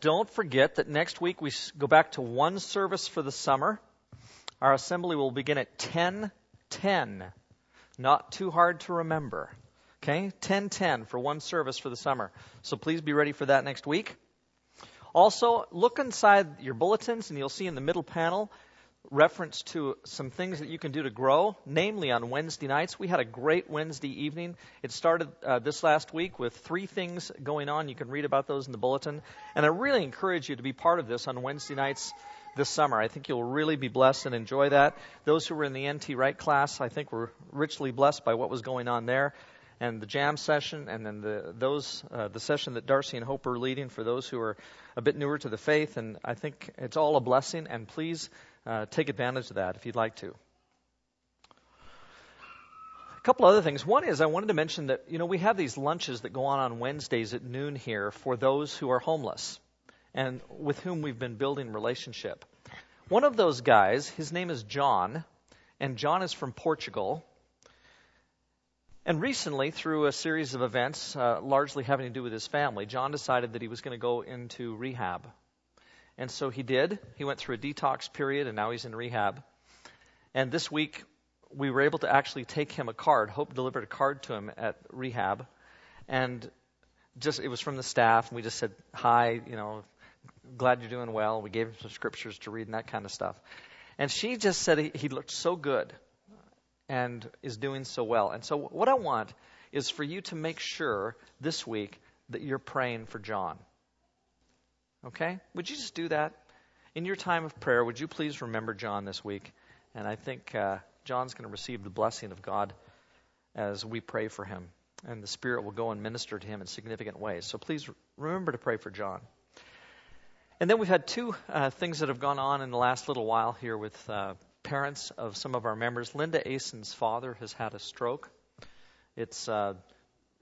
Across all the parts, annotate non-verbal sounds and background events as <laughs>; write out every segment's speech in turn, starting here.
don't forget that next week we go back to one service for the summer. Our assembly will begin at 10:10. Not too hard to remember. Okay? 10:10 for one service for the summer. So please be ready for that next week. Also, look inside your bulletins and you'll see in the middle panel reference to some things that you can do to grow, namely on Wednesday nights. We had a great Wednesday evening. It started uh, this last week with three things going on. You can read about those in the bulletin. And I really encourage you to be part of this on Wednesday nights this summer. I think you'll really be blessed and enjoy that. Those who were in the NT Wright class, I think, were richly blessed by what was going on there. And the jam session, and then the those uh, the session that Darcy and Hope are leading for those who are a bit newer to the faith, and I think it's all a blessing. And please uh, take advantage of that if you'd like to. A couple other things. One is I wanted to mention that you know we have these lunches that go on on Wednesdays at noon here for those who are homeless and with whom we've been building relationship. One of those guys, his name is John, and John is from Portugal. And recently, through a series of events, uh, largely having to do with his family, John decided that he was going to go into rehab. And so he did. He went through a detox period, and now he's in rehab. And this week, we were able to actually take him a card. Hope delivered a card to him at rehab. And just, it was from the staff, and we just said, Hi, you know, glad you're doing well. We gave him some scriptures to read and that kind of stuff. And she just said he, he looked so good and is doing so well. And so, what I want is for you to make sure this week that you're praying for John. Okay? Would you just do that? In your time of prayer, would you please remember John this week? And I think uh, John's going to receive the blessing of God as we pray for him. And the Spirit will go and minister to him in significant ways. So please remember to pray for John. And then we've had two uh, things that have gone on in the last little while here with uh, parents of some of our members. Linda Ason's father has had a stroke. It's uh,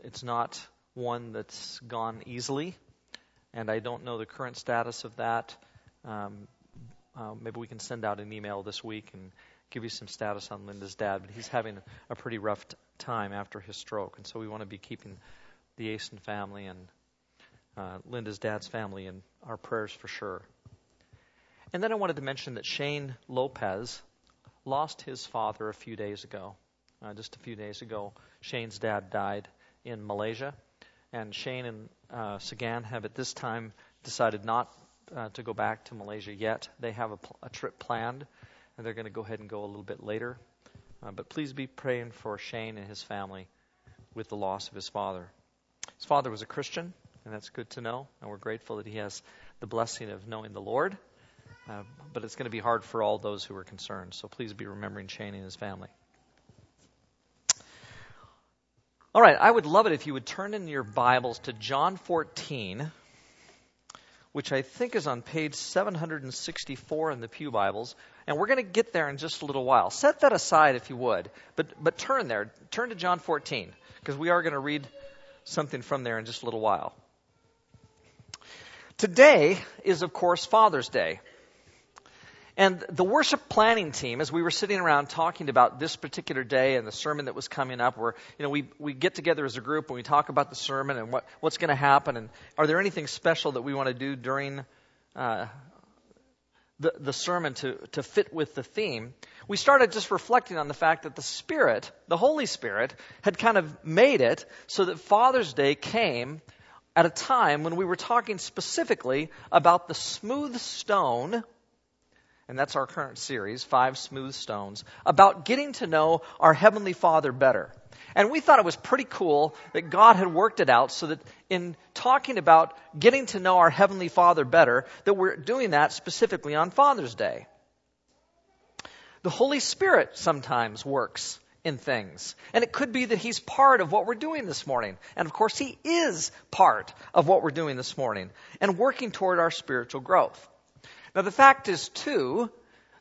it's not one that's gone easily and I don't know the current status of that. Um, uh, maybe we can send out an email this week and give you some status on Linda's dad, but he's having a pretty rough t- time after his stroke, and so we want to be keeping the Asen family and uh, Linda's dad's family in our prayers for sure. And then I wanted to mention that Shane Lopez lost his father a few days ago. Uh, just a few days ago, Shane's dad died in Malaysia and Shane and uh, Sagan have at this time decided not uh, to go back to Malaysia yet. They have a, pl- a trip planned, and they're going to go ahead and go a little bit later. Uh, but please be praying for Shane and his family with the loss of his father. His father was a Christian, and that's good to know, and we're grateful that he has the blessing of knowing the Lord. Uh, but it's going to be hard for all those who are concerned. So please be remembering Shane and his family. All right, I would love it if you would turn in your Bibles to John 14, which I think is on page 764 in the Pew Bibles. And we're going to get there in just a little while. Set that aside if you would, but, but turn there. Turn to John 14, because we are going to read something from there in just a little while. Today is, of course, Father's Day. And the worship planning team, as we were sitting around talking about this particular day and the sermon that was coming up, where you know we we get together as a group and we talk about the sermon and what what's going to happen and are there anything special that we want to do during uh, the the sermon to to fit with the theme. We started just reflecting on the fact that the Spirit, the Holy Spirit, had kind of made it so that Father's Day came at a time when we were talking specifically about the smooth stone and that's our current series, Five Smooth Stones, about getting to know our Heavenly Father better. And we thought it was pretty cool that God had worked it out so that in talking about getting to know our Heavenly Father better, that we're doing that specifically on Father's Day. The Holy Spirit sometimes works in things. And it could be that He's part of what we're doing this morning. And of course, He is part of what we're doing this morning and working toward our spiritual growth. Now, the fact is, too,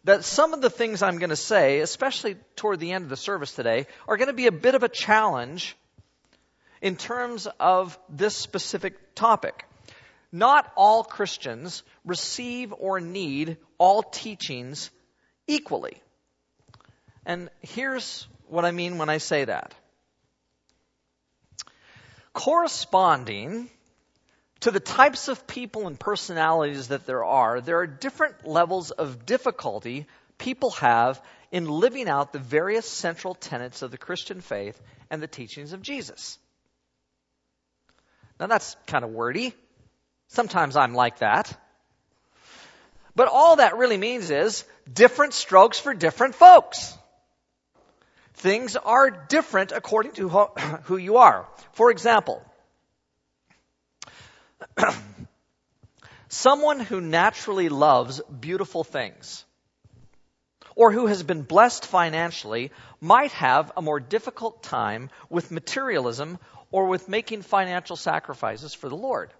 that some of the things I'm going to say, especially toward the end of the service today, are going to be a bit of a challenge in terms of this specific topic. Not all Christians receive or need all teachings equally. And here's what I mean when I say that. Corresponding to the types of people and personalities that there are, there are different levels of difficulty people have in living out the various central tenets of the Christian faith and the teachings of Jesus. Now that's kind of wordy. Sometimes I'm like that. But all that really means is different strokes for different folks. Things are different according to who <coughs> you are. For example, <clears throat> someone who naturally loves beautiful things or who has been blessed financially might have a more difficult time with materialism or with making financial sacrifices for the Lord.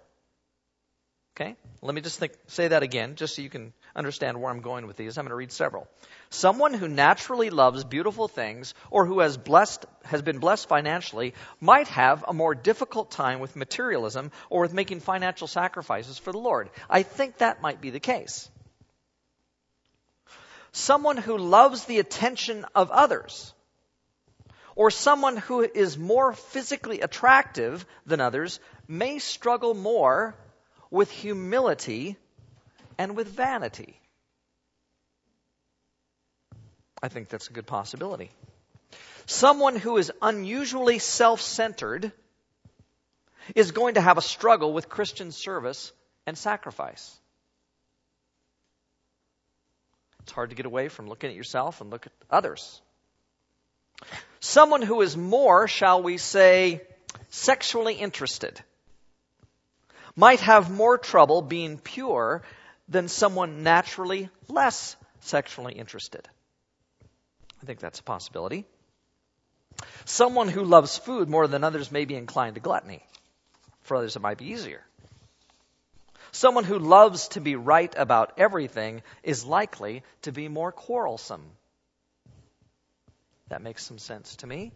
Okay? Let me just think, say that again, just so you can understand where I'm going with these. I'm going to read several. Someone who naturally loves beautiful things or who has blessed, has been blessed financially might have a more difficult time with materialism or with making financial sacrifices for the Lord. I think that might be the case. Someone who loves the attention of others or someone who is more physically attractive than others may struggle more with humility and with vanity. I think that's a good possibility. Someone who is unusually self centered is going to have a struggle with Christian service and sacrifice. It's hard to get away from looking at yourself and look at others. Someone who is more, shall we say, sexually interested might have more trouble being pure than someone naturally less sexually interested. I think that's a possibility. Someone who loves food more than others may be inclined to gluttony. For others, it might be easier. Someone who loves to be right about everything is likely to be more quarrelsome. That makes some sense to me.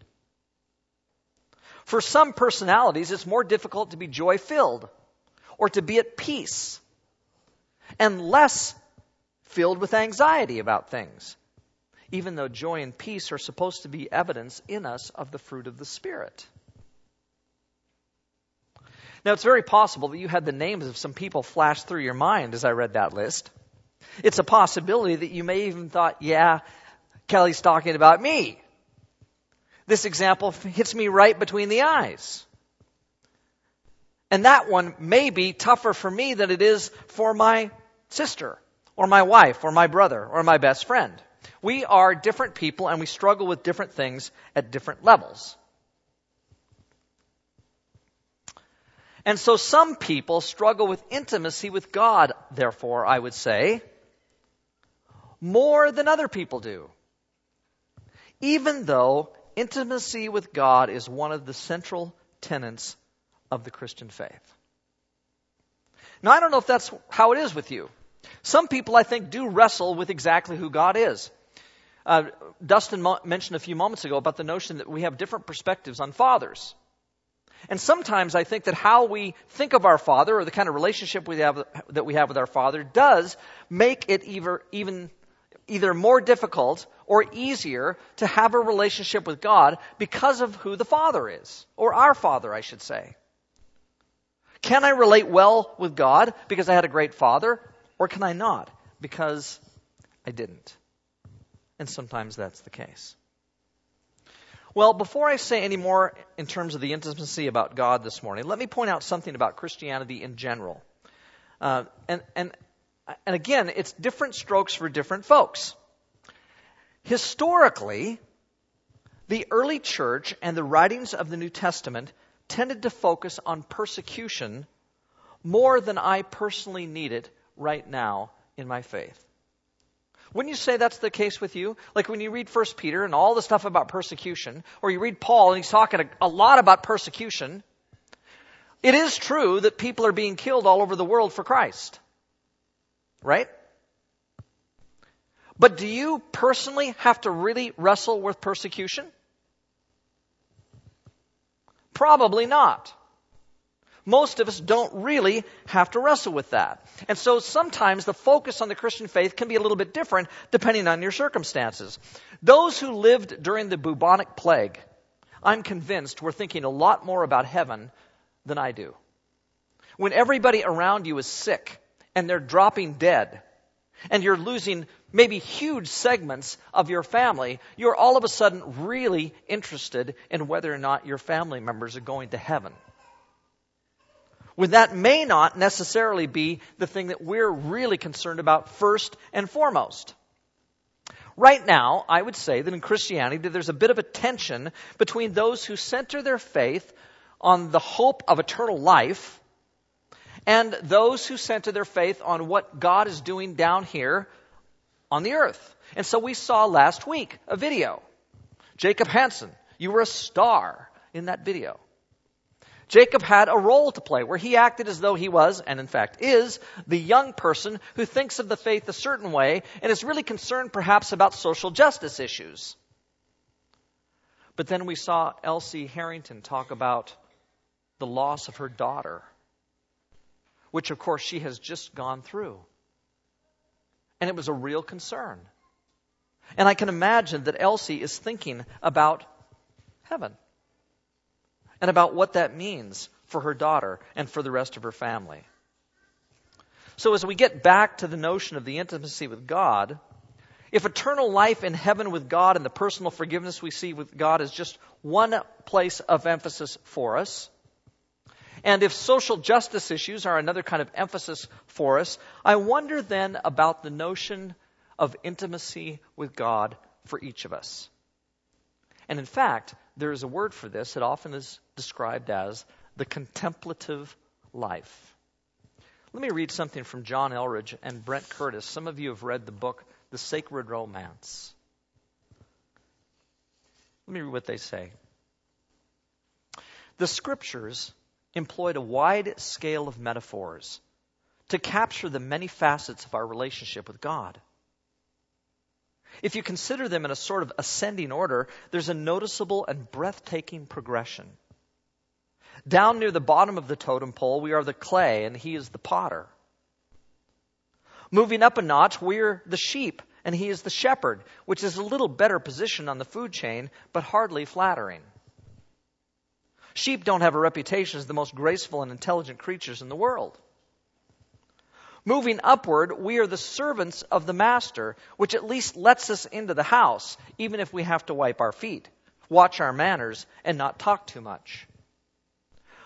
For some personalities, it's more difficult to be joy filled or to be at peace and less filled with anxiety about things, even though joy and peace are supposed to be evidence in us of the fruit of the Spirit. Now, it's very possible that you had the names of some people flash through your mind as I read that list. It's a possibility that you may even thought, yeah, Kelly's talking about me. This example hits me right between the eyes. And that one may be tougher for me than it is for my sister or my wife or my brother or my best friend. We are different people and we struggle with different things at different levels. And so some people struggle with intimacy with God, therefore, I would say, more than other people do. Even though intimacy with God is one of the central tenets of the Christian faith. Now, I don't know if that's how it is with you. Some people, I think, do wrestle with exactly who God is. Uh, Dustin mo- mentioned a few moments ago about the notion that we have different perspectives on fathers. And sometimes I think that how we think of our father or the kind of relationship we have, that we have with our father does make it either, even either more difficult or easier to have a relationship with God because of who the father is, or our father, I should say. Can I relate well with God because I had a great father? Or can I not because I didn't? And sometimes that's the case. Well, before I say any more in terms of the intimacy about God this morning, let me point out something about Christianity in general. Uh, and, and, and again, it's different strokes for different folks. Historically, the early church and the writings of the New Testament tended to focus on persecution more than I personally need it right now in my faith. Wouldn't you say that's the case with you? Like when you read 1 Peter and all the stuff about persecution, or you read Paul and he's talking a, a lot about persecution, it is true that people are being killed all over the world for Christ. Right? But do you personally have to really wrestle with persecution? Probably not. Most of us don't really have to wrestle with that. And so sometimes the focus on the Christian faith can be a little bit different depending on your circumstances. Those who lived during the bubonic plague, I'm convinced, were thinking a lot more about heaven than I do. when everybody around you is sick and they're dropping dead, and you're losing maybe huge segments of your family, you're all of a sudden really interested in whether or not your family members are going to heaven. When that may not necessarily be the thing that we're really concerned about first and foremost. Right now, I would say that in Christianity, there's a bit of a tension between those who center their faith on the hope of eternal life and those who center their faith on what God is doing down here on the earth. And so we saw last week a video. Jacob Hansen, you were a star in that video. Jacob had a role to play where he acted as though he was, and in fact is, the young person who thinks of the faith a certain way and is really concerned perhaps about social justice issues. But then we saw Elsie Harrington talk about the loss of her daughter, which of course she has just gone through. And it was a real concern. And I can imagine that Elsie is thinking about heaven and about what that means for her daughter and for the rest of her family. So, as we get back to the notion of the intimacy with God, if eternal life in heaven with God and the personal forgiveness we see with God is just one place of emphasis for us, and if social justice issues are another kind of emphasis for us, I wonder then about the notion of intimacy with God for each of us. And in fact, there is a word for this. It often is described as the contemplative life. Let me read something from John Eldredge and Brent Curtis. Some of you have read the book, The Sacred Romance. Let me read what they say. The scriptures employed a wide scale of metaphors to capture the many facets of our relationship with God. If you consider them in a sort of ascending order, there's a noticeable and breathtaking progression. Down near the bottom of the totem pole, we are the clay and he is the potter. Moving up a notch, we're the sheep and he is the shepherd, which is a little better position on the food chain, but hardly flattering. Sheep don't have a reputation as the most graceful and intelligent creatures in the world. Moving upward, we are the servants of the master, which at least lets us into the house, even if we have to wipe our feet, watch our manners, and not talk too much.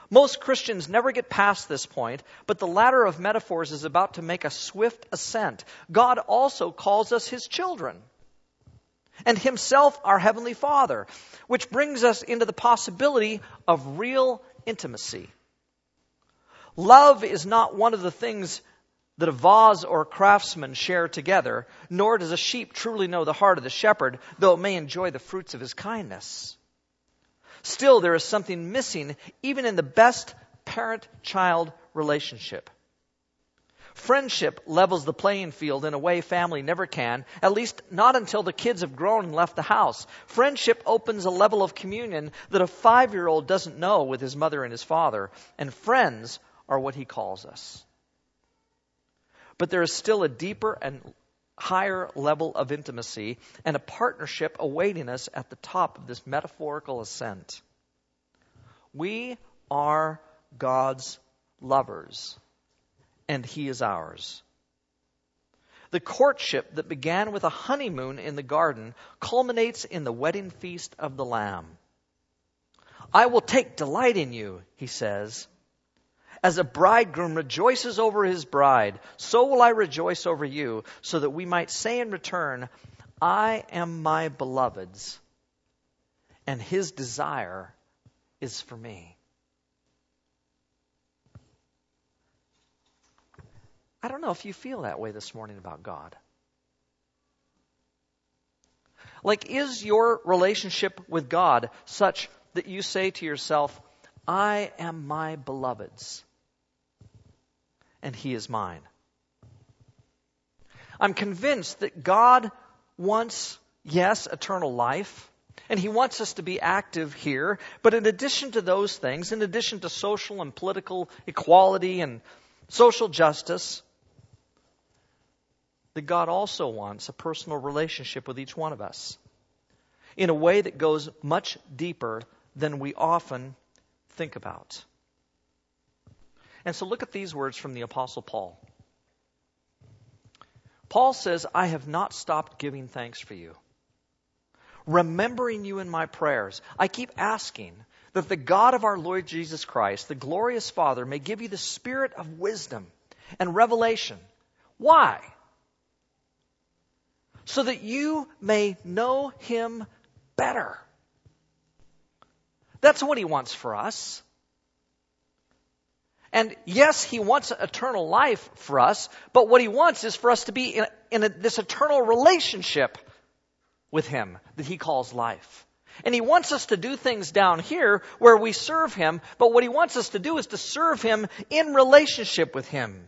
Most Christians never get past this point, but the ladder of metaphors is about to make a swift ascent. God also calls us his children and himself our heavenly Father, which brings us into the possibility of real intimacy. Love is not one of the things that a vase or a craftsman share together, nor does a sheep truly know the heart of the shepherd, though it may enjoy the fruits of his kindness. Still, there is something missing even in the best parent child relationship. Friendship levels the playing field in a way family never can, at least not until the kids have grown and left the house. Friendship opens a level of communion that a five year old doesn't know with his mother and his father, and friends are what he calls us. But there is still a deeper and higher level of intimacy and a partnership awaiting us at the top of this metaphorical ascent. We are God's lovers and he is ours. The courtship that began with a honeymoon in the garden culminates in the wedding feast of the Lamb. I will take delight in you, he says. As a bridegroom rejoices over his bride, so will I rejoice over you, so that we might say in return, I am my beloved's, and his desire is for me. I don't know if you feel that way this morning about God. Like, is your relationship with God such that you say to yourself, I am my beloved's, and he is mine? I'm convinced that God wants, yes, eternal life, and he wants us to be active here, but in addition to those things, in addition to social and political equality and social justice, that God also wants a personal relationship with each one of us in a way that goes much deeper than we often think about. And so look at these words from the Apostle Paul. Paul says, I have not stopped giving thanks for you, remembering you in my prayers. I keep asking that the God of our Lord Jesus Christ, the glorious Father, may give you the spirit of wisdom and revelation. Why? So that you may know him better. That's what he wants for us. And yes, he wants eternal life for us, but what he wants is for us to be in, in a, this eternal relationship with him that he calls life. And he wants us to do things down here where we serve him, but what he wants us to do is to serve him in relationship with him.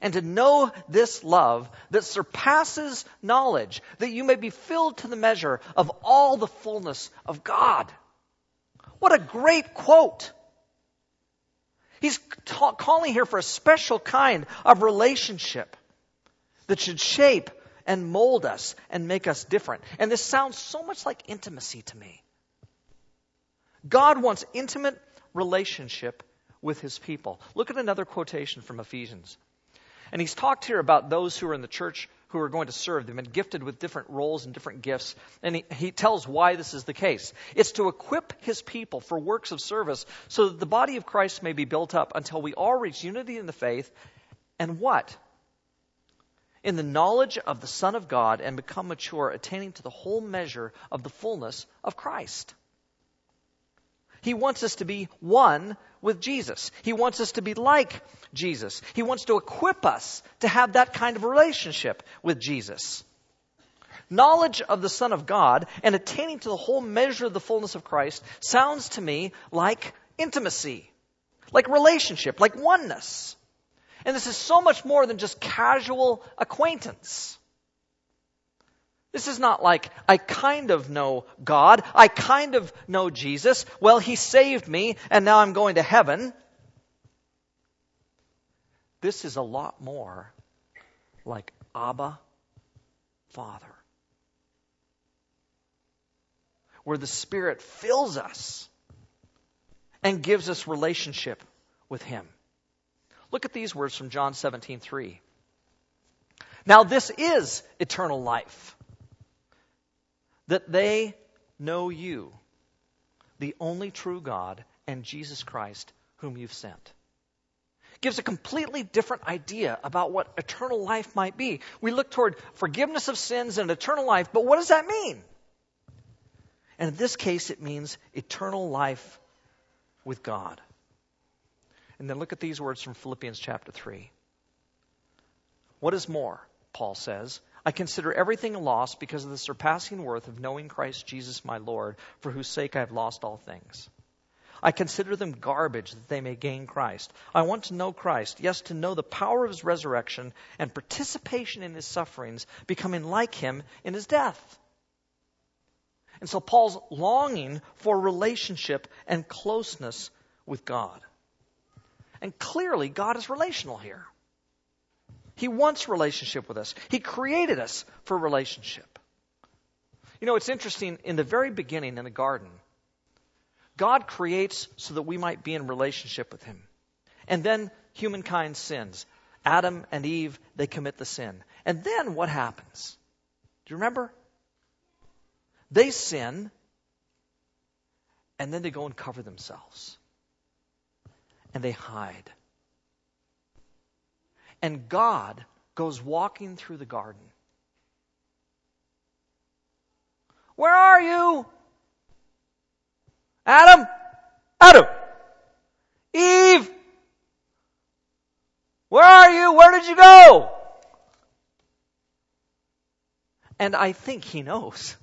And to know this love that surpasses knowledge, that you may be filled to the measure of all the fullness of God. What a great quote! He's ta- calling here for a special kind of relationship that should shape and mold us and make us different. And this sounds so much like intimacy to me. God wants intimate relationship with his people. Look at another quotation from Ephesians. And he's talked here about those who are in the church who are going to serve. They've been gifted with different roles and different gifts. And he, he tells why this is the case. It's to equip his people for works of service so that the body of Christ may be built up until we all reach unity in the faith and what? in the knowledge of the Son of God and become mature, attaining to the whole measure of the fullness of Christ. He wants us to be one with Jesus. He wants us to be like Jesus. He wants to equip us to have that kind of relationship with Jesus. Knowledge of the Son of God and attaining to the whole measure of the fullness of Christ sounds to me like intimacy, like relationship, like oneness. And this is so much more than just casual acquaintance. This is not like, I kind of know God. I kind of know Jesus. Well, He saved me, and now I'm going to heaven. This is a lot more like Abba, Father. Where the Spirit fills us and gives us relationship with Him. Look at these words from John 17, 3. Now this is eternal life, that they know you, the only true God, and Jesus Christ, whom you've sent. Gives a completely different idea about what eternal life might be. We look toward forgiveness of sins and eternal life, but what does that mean? And in this case, it means eternal life with God. And then look at these words from Philippians chapter 3. What is more, Paul says, I consider everything a loss because of the surpassing worth of knowing Christ Jesus my Lord, for whose sake I have lost all things. I consider them garbage that they may gain Christ. I want to know Christ, yes, to know the power of his resurrection and participation in his sufferings, becoming like him in his death. And so Paul's longing for relationship and closeness with God. And clearly, God is relational here. He wants relationship with us. He created us for relationship. You know, it's interesting, in the very beginning in the garden, God creates so that we might be in relationship with Him. And then humankind sins. Adam and Eve, they commit the sin. And then what happens? Do you remember? They sin, and then they go and cover themselves and they hide. And God goes walking through the garden. Where are you? Adam? Adam! Eve! Where are you? Where did you go? And I think he knows.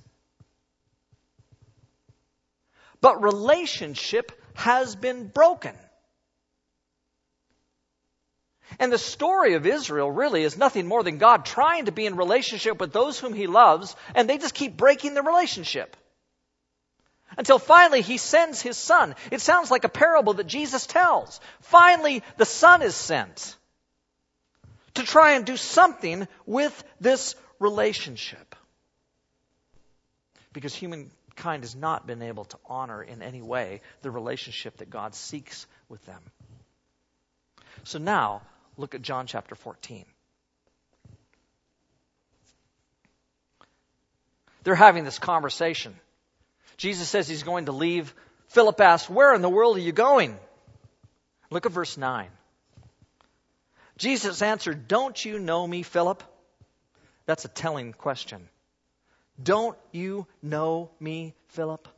But relationship has been broken. And the story of Israel really is nothing more than God trying to be in relationship with those whom he loves, and they just keep breaking the relationship. Until finally he sends his son. It sounds like a parable that Jesus tells. Finally, the son is sent to try and do something with this relationship. Because humankind has not been able to honor in any way the relationship that God seeks with them. So now, look at John chapter 14. They're having this conversation. Jesus says he's going to leave. Philip asks, Where in the world are you going? Look at verse 9. Jesus answered, Don't you know me, Philip? That's a telling question. Don't you know me, Philip?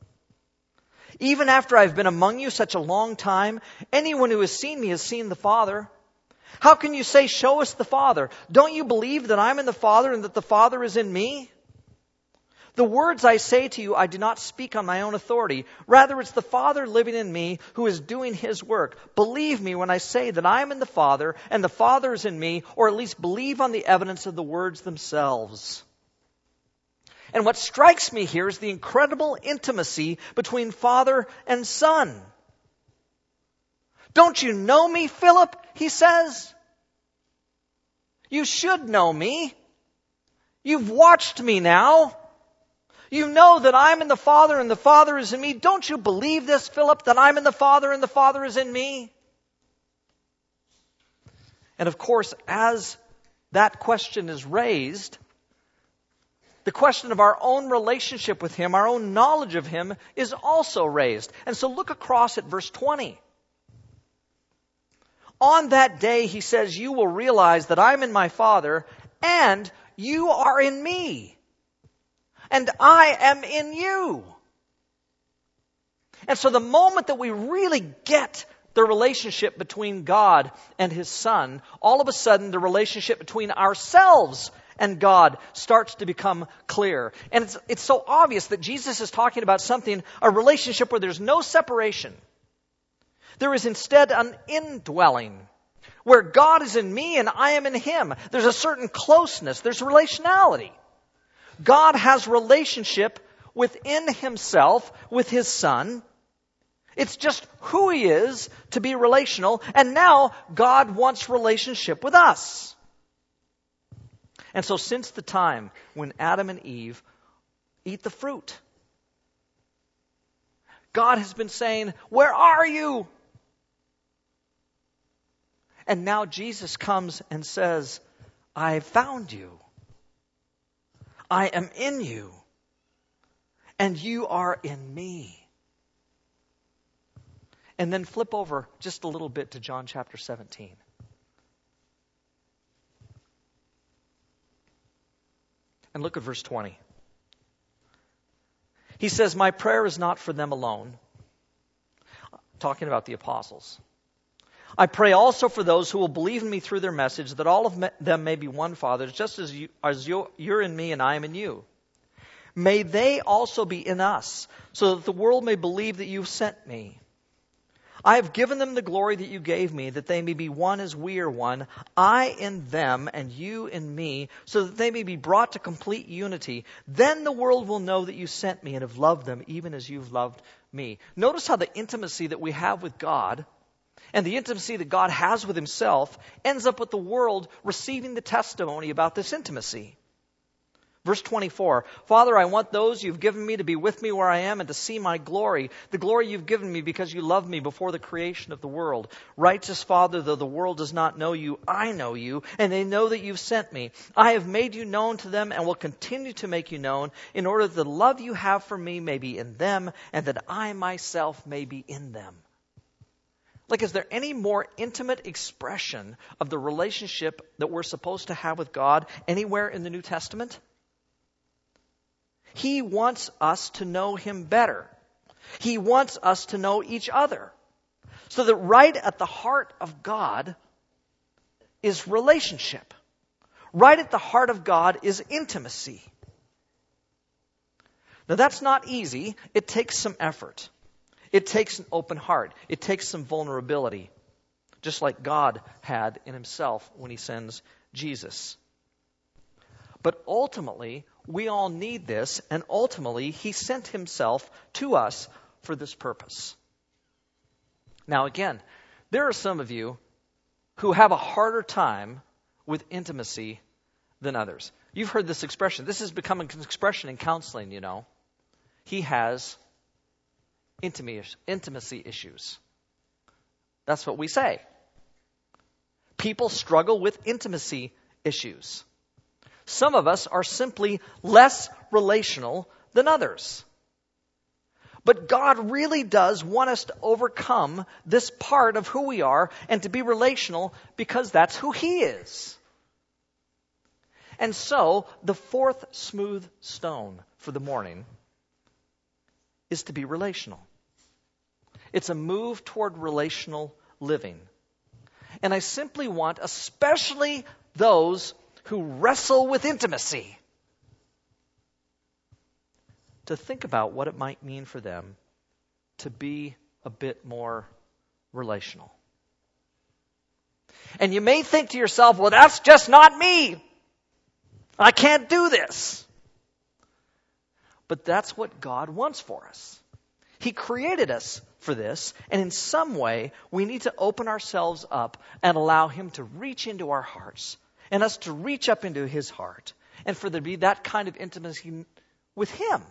Even after I've been among you such a long time, anyone who has seen me has seen the Father. How can you say, Show us the Father? Don't you believe that I'm in the Father and that the Father is in me? The words I say to you, I do not speak on my own authority. Rather, it's the Father living in me who is doing his work. Believe me when I say that I am in the Father and the Father is in me, or at least believe on the evidence of the words themselves. And what strikes me here is the incredible intimacy between Father and Son. Don't you know me, Philip? He says. You should know me. You've watched me now. You know that I'm in the Father and the Father is in me. Don't you believe this, Philip, that I'm in the Father and the Father is in me? And of course, as that question is raised, the question of our own relationship with Him, our own knowledge of Him, is also raised. And so look across at verse 20. On that day, He says, You will realize that I'm in my Father and you are in me and I am in you. And so the moment that we really get the relationship between God and His Son, all of a sudden the relationship between ourselves and God starts to become clear. And it's, it's so obvious that Jesus is talking about something, a relationship where there's no separation. There is instead an indwelling where God is in me and I am in Him. There's a certain closeness, there's relationality. God has relationship within himself with his son. It's just who he is to be relational. And now God wants relationship with us. And so since the time when Adam and Eve eat the fruit, God has been saying, Where are you? And now Jesus comes and says, I found you. I am in you, and you are in me. And then flip over just a little bit to John chapter 17. And look at verse 20. He says, My prayer is not for them alone. Talking about the apostles. I pray also for those who will believe in me through their message, that all of them may be one, Father, just as, you, as you're in me and I am in you. May they also be in us, so that the world may believe that you've sent me. I have given them the glory that you gave me, that they may be one as we are one, I in them and you in me, so that they may be brought to complete unity. Then the world will know that you sent me and have loved them even as you've loved me. Notice how the intimacy that we have with God and the intimacy that God has with himself ends up with the world receiving the testimony about this intimacy. Verse 24, Father, I want those you've given me to be with me where I am and to see my glory, the glory you've given me because you loved me before the creation of the world. Righteous Father, though the world does not know you, I know you, and they know that you've sent me. I have made you known to them and will continue to make you known in order that the love you have for me may be in them and that I myself may be in them. Like, is there any more intimate expression of the relationship that we're supposed to have with God anywhere in the New Testament? He wants us to know Him better. He wants us to know each other. So that right at the heart of God is relationship. Right at the heart of God is intimacy. Now that's not easy. It takes some effort. It takes an open heart. It takes some vulnerability. just like God had in himself when he sends Jesus. But ultimately, we all need this, and ultimately, he sent himself to us for this purpose. Now, again, there are some of you who have a harder time with intimacy than others. You've heard this expression. This has become an expression in counseling, you know. He has intimacy issues. That's what we say. People struggle with intimacy issues. Some of us are simply less relational than others. But God really does want us to overcome this part of who we are and to be relational because that's who He is. And so, the fourth smooth stone for the morning is to be relational. It's a move toward relational living. And I simply want, especially those who wrestle with intimacy, to think about what it might mean for them to be a bit more relational. And you may think to yourself, well, that's just not me. I can't do this. But that's what God wants for us. He created us for this, and in some way, we need to open ourselves up and allow Him to reach into our hearts, and us to reach up into His heart, and for there to be that kind of intimacy with Him.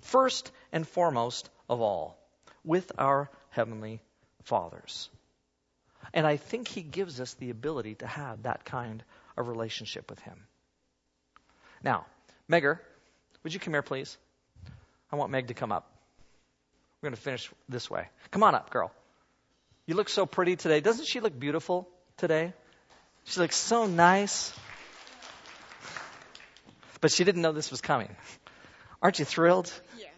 First and foremost of all, with our Heavenly Fathers. And I think He gives us the ability to have that kind of relationship with Him. Now, Megger, would you come here, please? I want Meg to come up. We're going to finish this way. Come on up, girl. You look so pretty today. Doesn't she look beautiful today? She looks so nice. But she didn't know this was coming. Aren't you thrilled? Yes.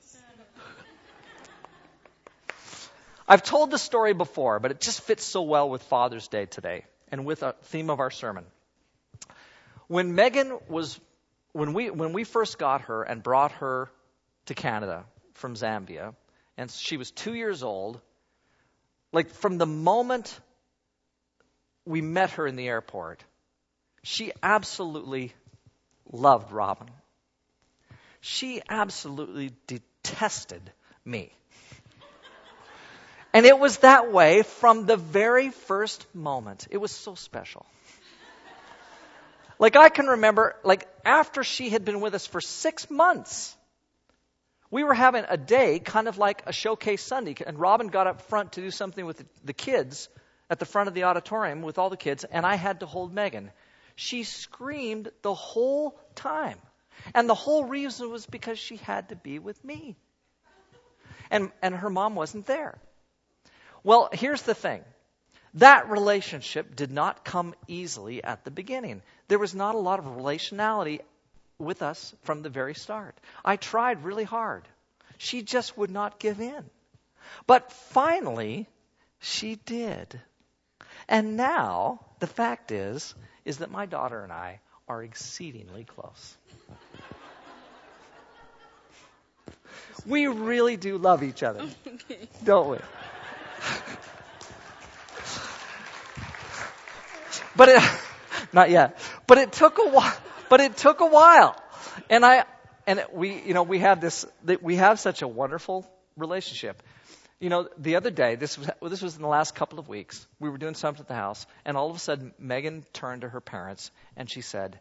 I've told the story before, but it just fits so well with Father's Day today and with the theme of our sermon. When Megan was, when we, when we first got her and brought her to Canada from Zambia, and she was two years old. Like from the moment we met her in the airport, she absolutely loved Robin. She absolutely detested me. And it was that way from the very first moment. It was so special. Like I can remember, like after she had been with us for six months, we were having a day kind of like a showcase Sunday, and Robin got up front to do something with the kids at the front of the auditorium with all the kids, and I had to hold Megan. She screamed the whole time. And the whole reason was because she had to be with me. And, and her mom wasn't there. Well, here's the thing that relationship did not come easily at the beginning. There was not a lot of relationality with us from the very start. I tried really hard. She just would not give in. But finally, she did. And now, the fact is, is that my daughter and I are exceedingly close. We really do love each other, don't we? but it, <laughs> not yet. But it took a while. But it took a while. And I, and we, you know, we have this, we have such a wonderful relationship. You know, the other day, this was, this was in the last couple of weeks, we were doing something at the house, and all of a sudden, Megan turned to her parents and she said,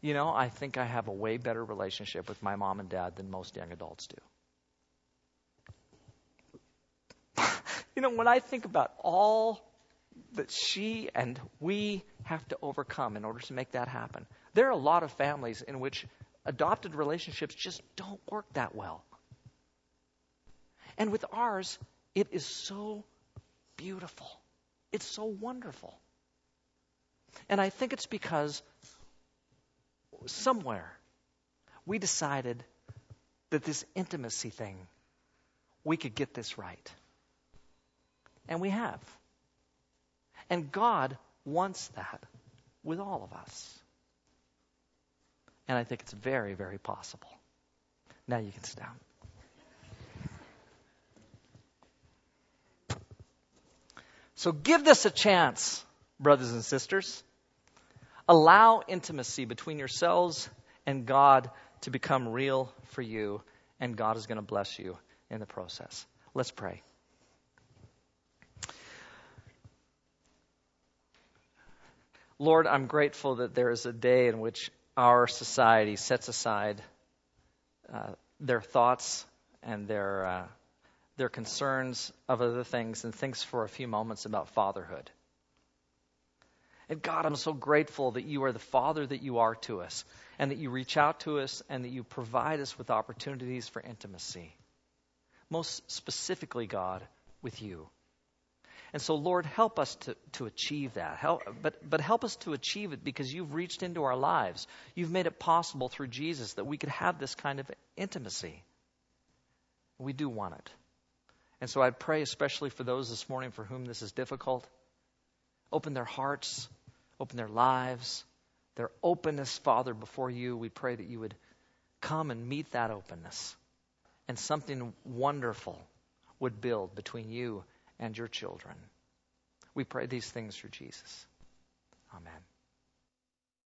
You know, I think I have a way better relationship with my mom and dad than most young adults do. <laughs> you know, when I think about all that she and we have to overcome in order to make that happen, there are a lot of families in which adopted relationships just don't work that well. And with ours, it is so beautiful. It's so wonderful. And I think it's because somewhere we decided that this intimacy thing, we could get this right. And we have. And God wants that with all of us. And I think it's very, very possible. Now you can sit down. So give this a chance, brothers and sisters. Allow intimacy between yourselves and God to become real for you, and God is going to bless you in the process. Let's pray. Lord, I'm grateful that there is a day in which our society sets aside uh, their thoughts and their uh, their concerns of other things and thinks for a few moments about fatherhood. And God, I'm so grateful that you are the Father that you are to us, and that you reach out to us, and that you provide us with opportunities for intimacy. Most specifically, God, with you. And so, Lord, help us to, to achieve that. Help, but, but help us to achieve it because you've reached into our lives. You've made it possible through Jesus that we could have this kind of intimacy. We do want it. And so I pray especially for those this morning for whom this is difficult. Open their hearts, open their lives, their openness, Father, before you. We pray that you would come and meet that openness and something wonderful would build between you and your children. We pray these things through Jesus. Amen.